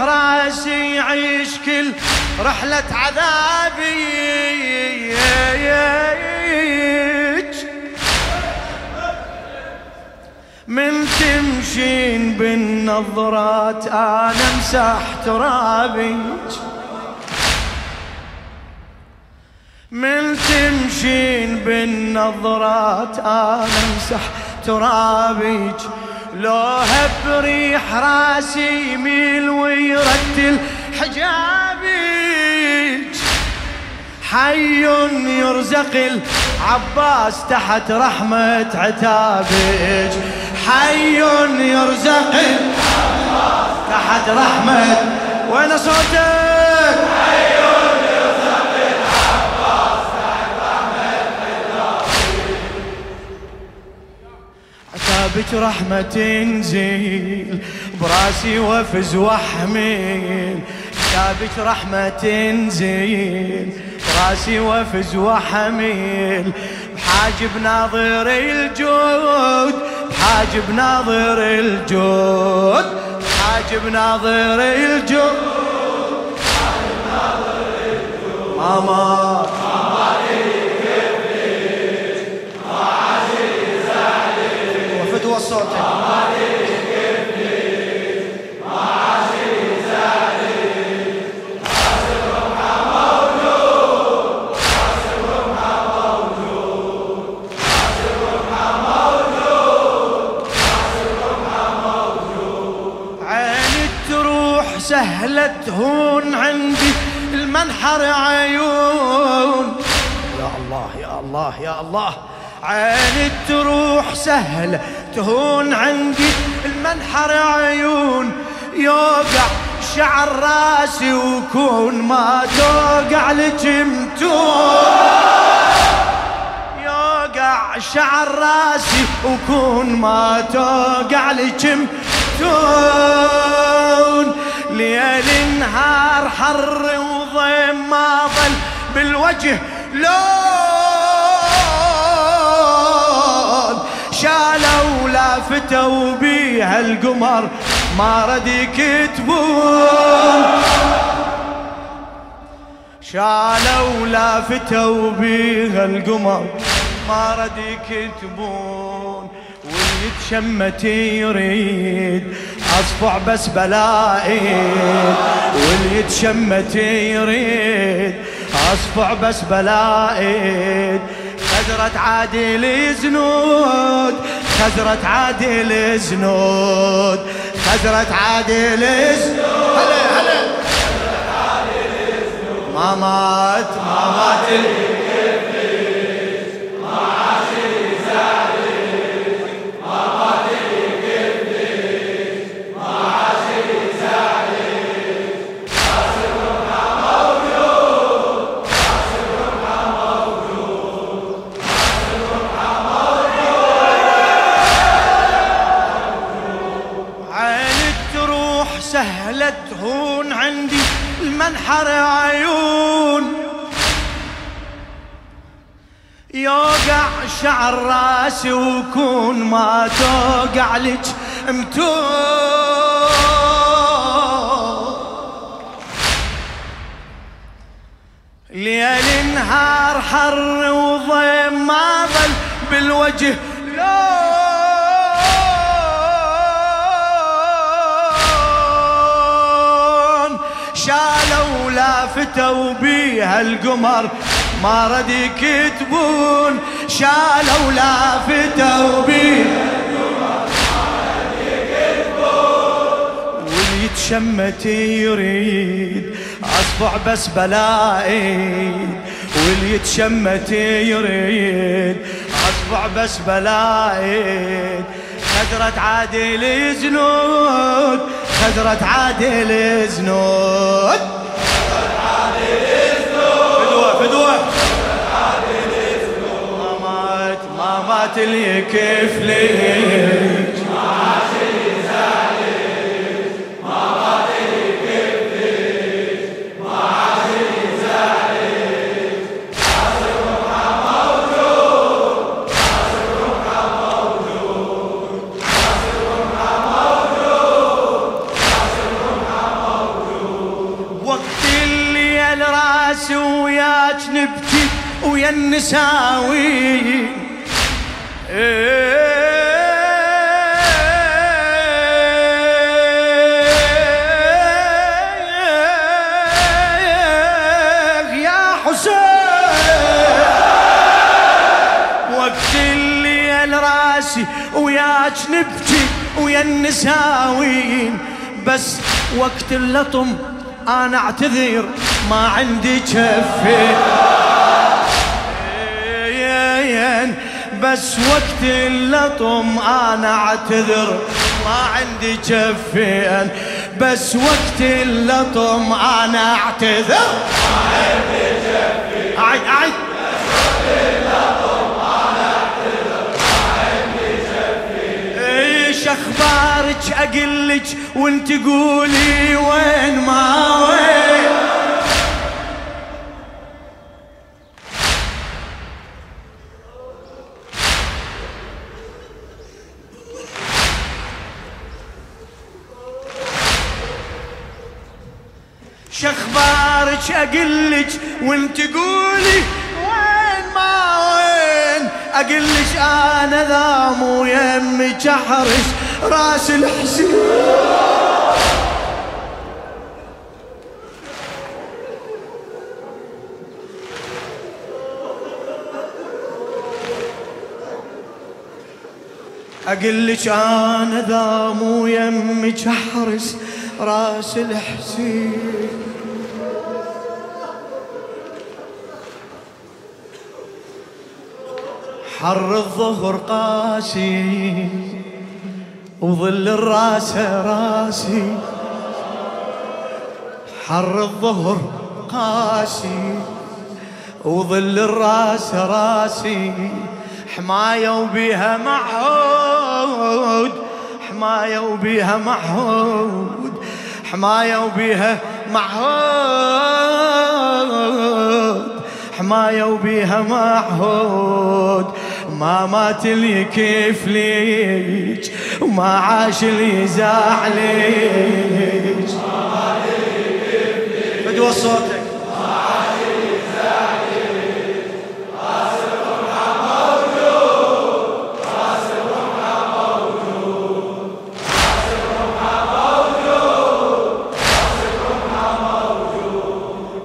راسي يعيش كل رحلة عذابي. من تمشين بالنظرات أنا امسح ترابيك من تمشين بالنظرات أنا امسح ترابيك لو هب ريح راسي يميل ويرتل حجابيك. حي يرزق العباس تحت رحمة عتابك حي يرزق العباس تحت رحمة. وين صوتك؟ عتابك رحمة تنزيل براسي وفز وأحمل. عتابك رحمة تنزيل براسي وفز وحميل بحاجب ناظر الجود بحاجب ناظر الجود بحاجب ناظر الجود. ماما وفدوى صوتك عيني تروح سهلة تهون عندي المنحر عيون. يا الله يا الله يا الله. عيني تروح سهلة تهون عندي المنحر عيون يوقع شعر راسي وكون ما توقع لجمتون يوقع شعر راسي وكون ما توقع لجم تون. ليل نهار حر وضيم ما ظل بالوجه لون. شالوا لافتوا بيها القمر ما رد يكتبون. شالوا لافتوا بيها القمر ما رد يكتبون. واللي يتشمت يريد أصفع بس بلائد. واللي يتشمت يريد أصفع بس بلائد. خزرة عادل زنود خزرة عادل زنود خزرة عادل زنود هلا هلا. ما مات ما مات سهلة تهون عندي المنحر عيون. يوقع شعر راسي وكون ما توقع لك متون ليل نهار حر وضيم ما ظل بالوجه لون. لافتوا بيها القمر ما رد يكتبون شالوا لافتوا بيها واللي يتشمت يريد أصبع بس بلائد واللي يتشمت يريد أصبع بس بلائد خدرة عادل زنود خدرة عادل زنود. غدوة ما مات ما مات اللي يكفلي النساوي. يا حسين وقت الليل راسي وياك نبكي ويا النساوين بس وقت اللطم أنا أعتذر ما عندي كفي. بس وقت اللطم أنا أعتذر. ما عندي جفين بس وقت اللطم أنا أعتذر. ما عندي جفين عيد عيد إيش أخبارك؟ أقلك وأنت قولي وين ما وين. شخبارك اقلك وانت قولي وين ما وين؟ اقلك أنا ذا مو يمك احرس راس الحسين. اقلك أنا ذا مو يمك احرس راس الحسين. حر الظهر قاسي وظل الراس راسي. حر الظهر قاسي وظل الراس راسي. حماية وبيها معهود حماية وبيها معهود حماية وبيها معهود حماية وبيها معهود. ما مات لي كيف ليك وما عاش لي زعليك بدو صوتك.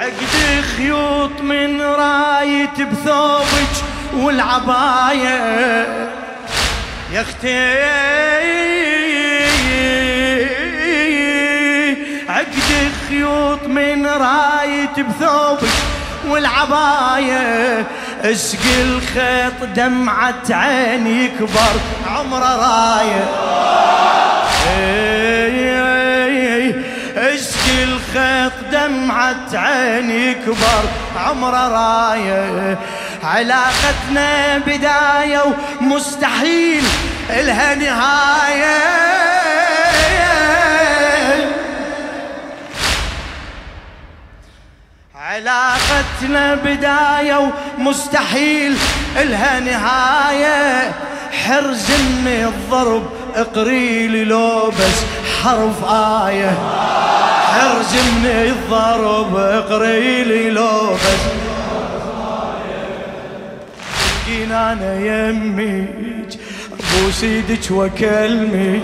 عقد خيوط من رايت بثوبك. والعباية. يا أختي عقد خيوط من رايت بثوبك والعباية. اسقي الخيط دمعة عين يكبر عمره راية. اسقي الخيط دمعة عين يكبر عمره راية. علاقتنا بداية ومستحيل إلها نهاية. علاقتنا بداية ومستحيل إلها نهاية. حرز من الضرب اقري لي لو بس حرف آية. حرز من الضرب اقري لي لو بس. أنا يميج ابوس إيدك واكلمك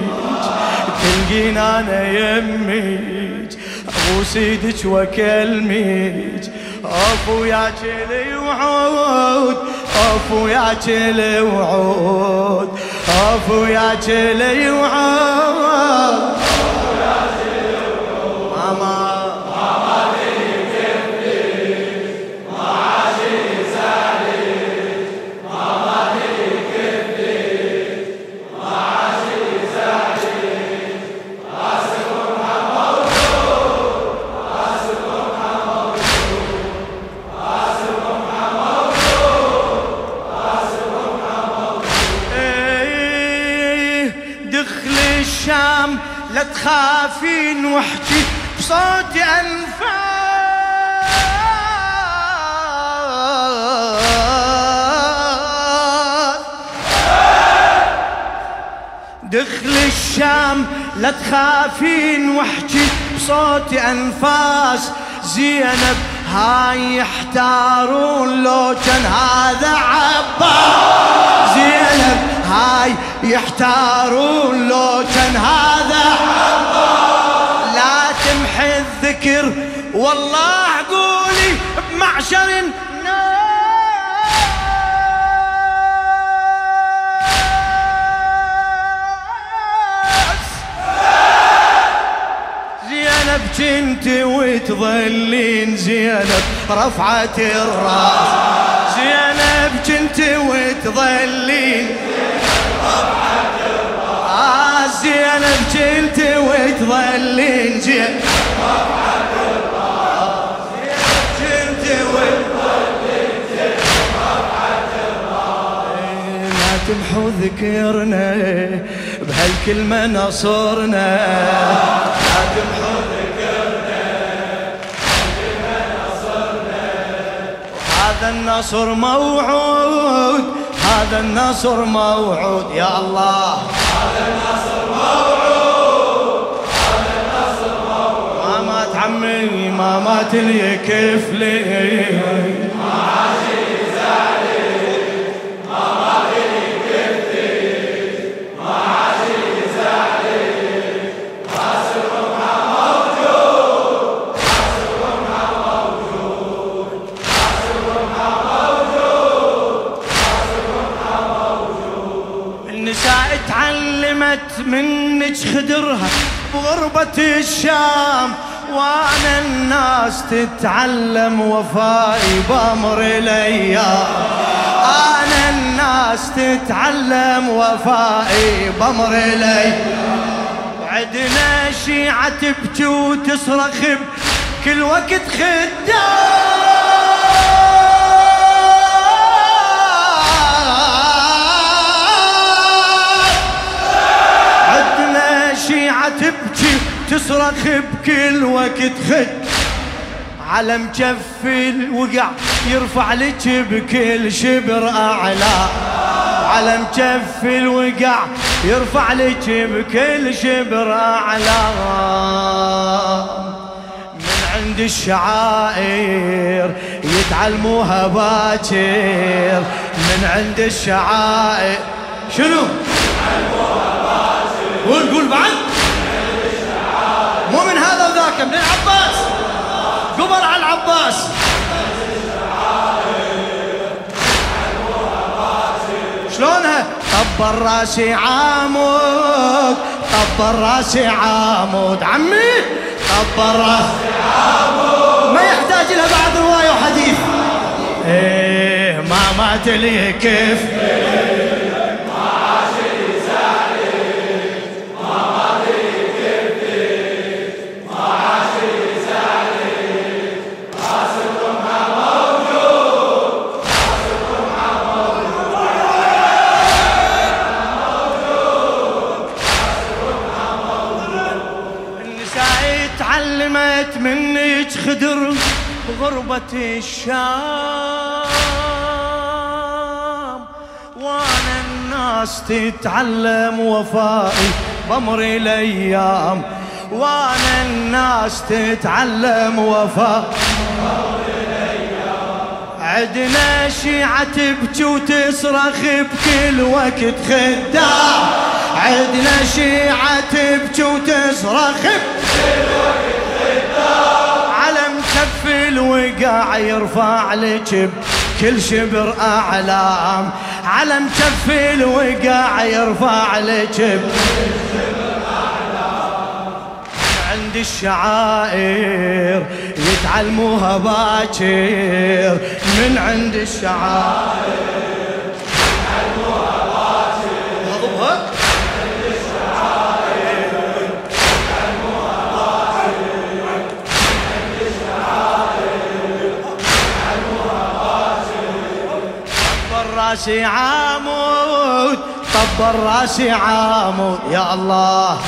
تلقين أنا يميج ابوس إيدك واكلمك افو يا لي وعود افو يا لي وعود. افو يا لي وعود. دخل الشام لا تخافين واحكي بصوت أنفاس. زينب هاي يحتارون لو كان هذا عباس. زينب هاي يحتارون لو كان هذا عباس. لا تمحي الذكر والله قولي بمعشر وتظلين زينب رفعت الراس. زينب كنت وتظلين. الراس زينب كنت وتظلين. زينب الراس كنت وتظلين. رفعت الراس تمحو ذكرنا بهالكلمة نصرنا هذا النصر موعود هذا النصر موعود يا الله. هذا النصر موعود هذا النصر موعود. ما مات عمي ما مات اللي كفلي النساء تعلمت منك خدرها بغربة الشام وأنا الناس تتعلم وفائي بأمر الأيام. أنا الناس تتعلم وفائي بأمر الأيام. وعدنا شيعة تبكي وتصرخ بكل وقت خدام. تصرخ بكل وقت خد. على مكف الوقع يرفع لك بكل شبر أعلى. على مكف الوقع يرفع لك بكل شبر أعلى. من عند الشعائر يتعلموها باكر. من عند الشعائر شنو؟ قول قول بعد. مو من من العباس قبل على العباس. شلونها؟ طبر راسي عامود طبر راسي عامود. عمي طبر راسي عامود. ما يحتاج لها بعد رواية وحديث. إيه ما مات لي كيف؟ غربة الشام وأنا الناس تتعلم وفائي بمر الأيام. وأنا الناس تتعلم وفائي عدنا شيعة تبكي وتصرخ بكل وقت خدام. عدنا شيعة تبكي وتصرخ بكل وقت خدام. كف الوقاع يرفع لك بكل شبر أعلام. علم كف الوقاع يرفع لك بكل عند الشعائر يتعلموها باكر. من عند الشعائر راسي عامود طب راسي عامود. يا الله.